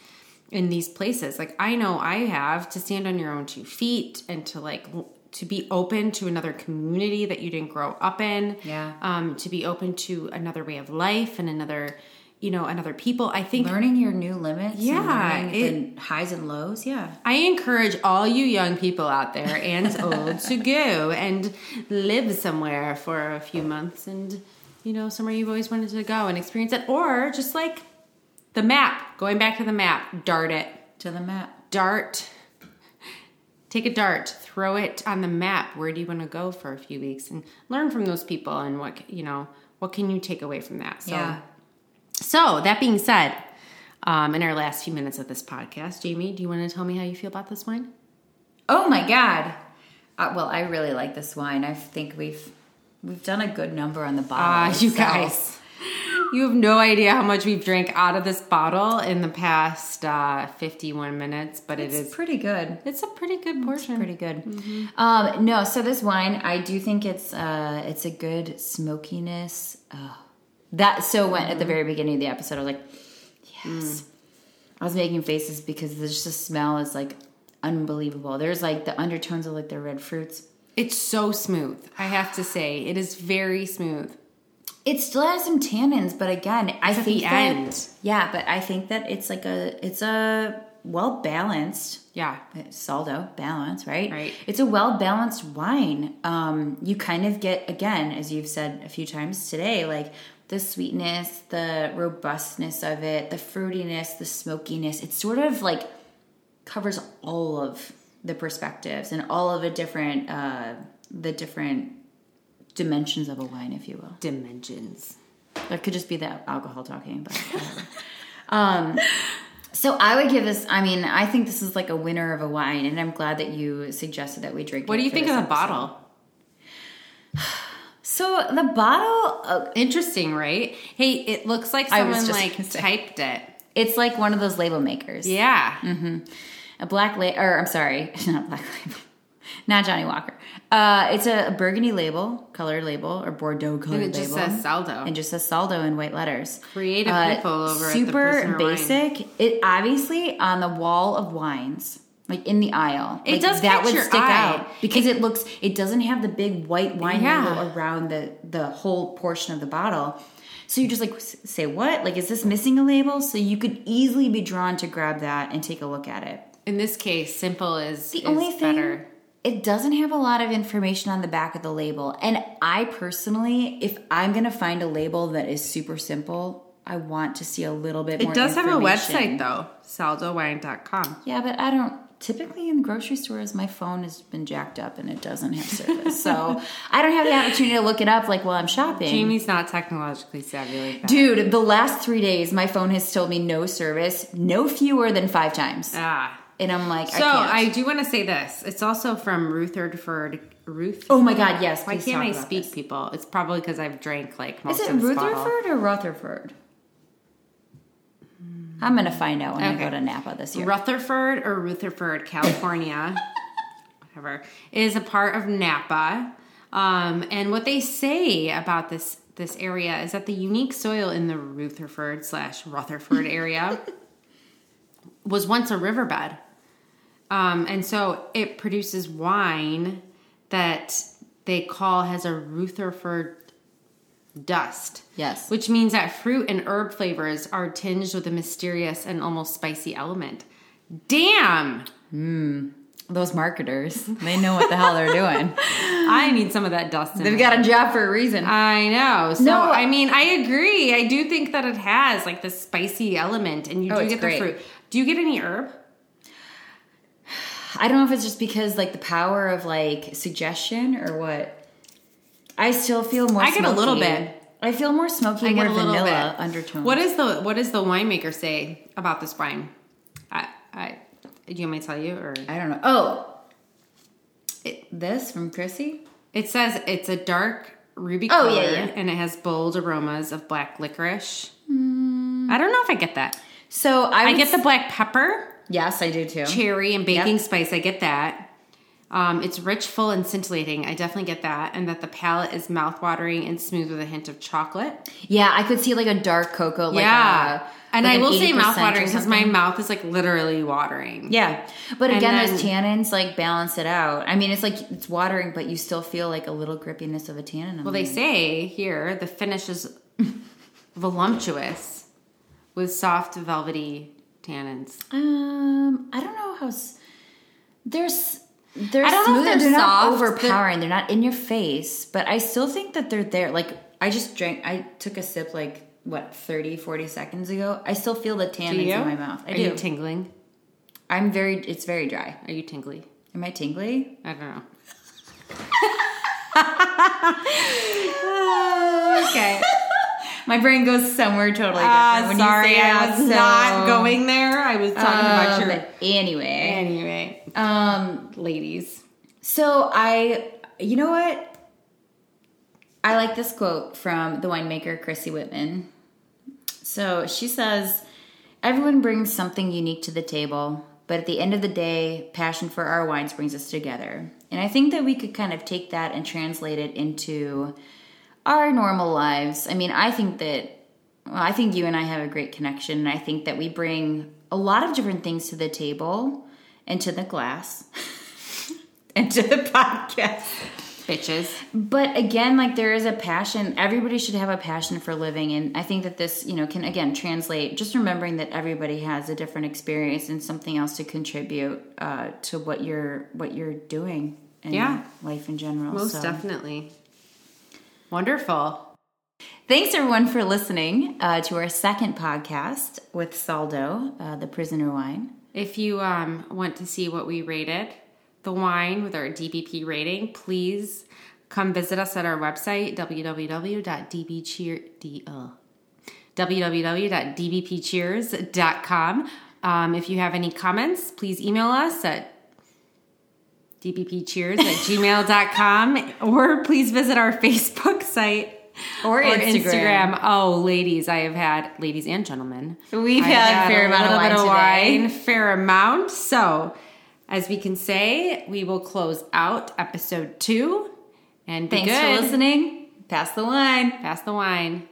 in these places. Like I know I have to stand on your own two feet and to like to be open to another community that you didn't grow up in. Yeah. Um, to be open to another way of life and another, you know, another people. I think Learning your new limits. and Yeah, learning the highs and lows. Yeah. I encourage all you young people out there and old to go and live somewhere for a few months and you know somewhere you've always wanted to go and experience it or just like the map going back to the map dart it To the map. dart take a dart throw it on the map where do you want to go for a few weeks and learn from those people and what you know what can you take away from that so Yeah. so that being said um, in our last few minutes of this podcast jamie do you want to tell me how you feel about this wine Oh my god. Uh, well, I really like this wine. I think we've we've done a good number on the bottle. Ah, you itself. guys. You have no idea how much we've drank out of this bottle in the past uh, 51 minutes, but It's it is pretty good. it's a pretty good portion. Pretty good. Mm-hmm. Um, no, so this wine, I do think it's uh, it's a good smokiness. Oh, that so went Mm-hmm. at the very beginning of the episode, I was like, Mm. yes. I was making faces because there's just smell is like unbelievable. There's like the undertones of like the red fruits. It's so smooth. I have to say, it is very smooth. It still has some tannins, but again, I at think that end. yeah, but I think that it's like a it's a well balanced Yeah. saldo balance, right? Right. It's a well balanced wine. Um, you kind of get again, as you've said a few times today, like the sweetness, the robustness of it, the fruitiness, the smokiness. It sort of like covers all of the perspectives and all of the different uh, the different dimensions of a wine, if you will. Dimensions. That could just be the alcohol talking, but um, so I would give this. I mean, I think this is like a winner of a wine, and I'm glad that you suggested that we drink. What do you think of the episode. bottle? So the bottle, uh, Interesting, right? Hey, it looks like someone like typed it. it's like one of those label makers. Yeah. Mm-hmm. a black label, or I'm sorry, not black label, not Johnnie Walker. Uh, it's a, burgundy label, colored label, or Bordeaux colored And it just label. says Saldo. and just says Saldo in white letters. Creative Uh, people over at super Prisoner Wine. basic. It obviously on the wall of wines, like in the aisle. It like, does that would stick eye. out because it, looks. It doesn't have the big white wine Yeah. label around the the whole portion of the bottle. So you just like say what? Like is this missing a label? So you could easily be drawn to grab that and take a look at it. In this case, simple is, The is only thing better. It doesn't have a lot of information on the back of the label. And I personally, if I'm gonna find a label that is super simple, I want to see a little bit more It does have a website though, saldowine.com. Yeah, but I don't typically in grocery stores my phone has been jacked up and it doesn't have service. so I don't have the opportunity to look it up like while I'm shopping. Jamie's not technologically savvy like that. Dude, the last three days my phone has told me no service, no fewer than five times. Ah. And I'm like, So I I, do want to say this. It's also from Rutherford. Ruth. oh my god, yes. Why can't I speak, this. people? It's probably because I've drank like most Is it of this bottle. Rutherford or Rutherford? I'm gonna find out when I go to Napa this year. Rutherford or Rutherford, California, whatever, is a part of Napa. Um, and what they say about this this area is that the unique soil in the Rutherford slash Rutherford area was once a riverbed. Um, and so it produces wine that they call has a Rutherford dust. Yes. Which means that fruit and herb flavors are tinged with a mysterious and almost spicy element. Damn! Those marketers, they know what the hell they're doing. I need some of that dust in They've it. got a job for a reason. I know. So No. I mean, I agree. I do think that it has like the spicy element, and you Oh, do get great. the fruit. Do you get any herb? I don't know if it's just because like the power of like suggestion or what. I still feel more. I get a little bit. I feel more smoky, I more get a little vanilla bit. undertones. What is the what does the winemaker say about this wine? I, I do you want me to tell you or I don't know. Oh, it, this from Chrissy. it says it's a dark ruby Oh, color yeah, yeah. and it has bold aromas of black licorice. Hmm. I don't know if I get that. So I, I get the black pepper, yes, I do too. cherry, and baking Yep. spice. I get that. Um, it's rich, full, and scintillating. I definitely get that, and that the palate is mouthwatering and smooth with a hint of chocolate. Yeah, I could see like a dark cocoa. Like yeah, a, and like I will say 80% mouthwatering because my mouth is like literally watering. Yeah, but again, those tannins like balance it out. I mean, it's like it's watering, but you still feel like a little grippiness of a tannin. Well, they say here the finish is voluptuous with soft, velvety tannins. Um, I don't know how. s- There's they're I don't know if they're they're not overpowering. They're not in your face, but I still think that they're there. Like I just drank. I took a sip like what 30, 40 seconds ago. I still feel the tannins in my mouth. I Are do. you tingling? I'm very. It's very dry. Are you tingly? Am I tingly? I don't know. okay. My brain goes somewhere totally different. Ah, when you sorry, say I was so- not going there. I was talking about Um, your. anyway. Anyway, Um. ladies. So I, you know what? I like this quote from the winemaker Chrissy Wittmann. So she says, "Everyone brings something unique to the table, but at the end of the day, passion for our wines brings us together." And I think that we could kind of take that and translate it into our normal lives. I mean, I think that well, I think you and I have a great connection, and I think that we bring a lot of different things to the table and to the glass and to the podcast. Bitches. But again, like there is a passion. Everybody should have a passion for living, and I think that this, you know, can again translate. Just remembering that everybody has a different experience and something else to contribute uh, to what you're what you're doing in Yeah. life in general. Most So- definitely. Wonderful. Thanks everyone for listening uh, to our second podcast with Saldo, uh, the prisoner wine. If you um, want to see what we rated the wine with our DBP rating, please come visit us at our website www.dbcheer d- uh, www.dbpcheers.com. Um, if you have any comments, please email us at dbpcheers at gmail.com or please visit our Facebook site Or Instagram. Oh, ladies, I have had, ladies and gentlemen, We've I've had a fair amount of wine bit of today. wine, fair amount. So, as we can say, we will close out episode two and Thanks good. for listening. Pass the wine. Pass the wine.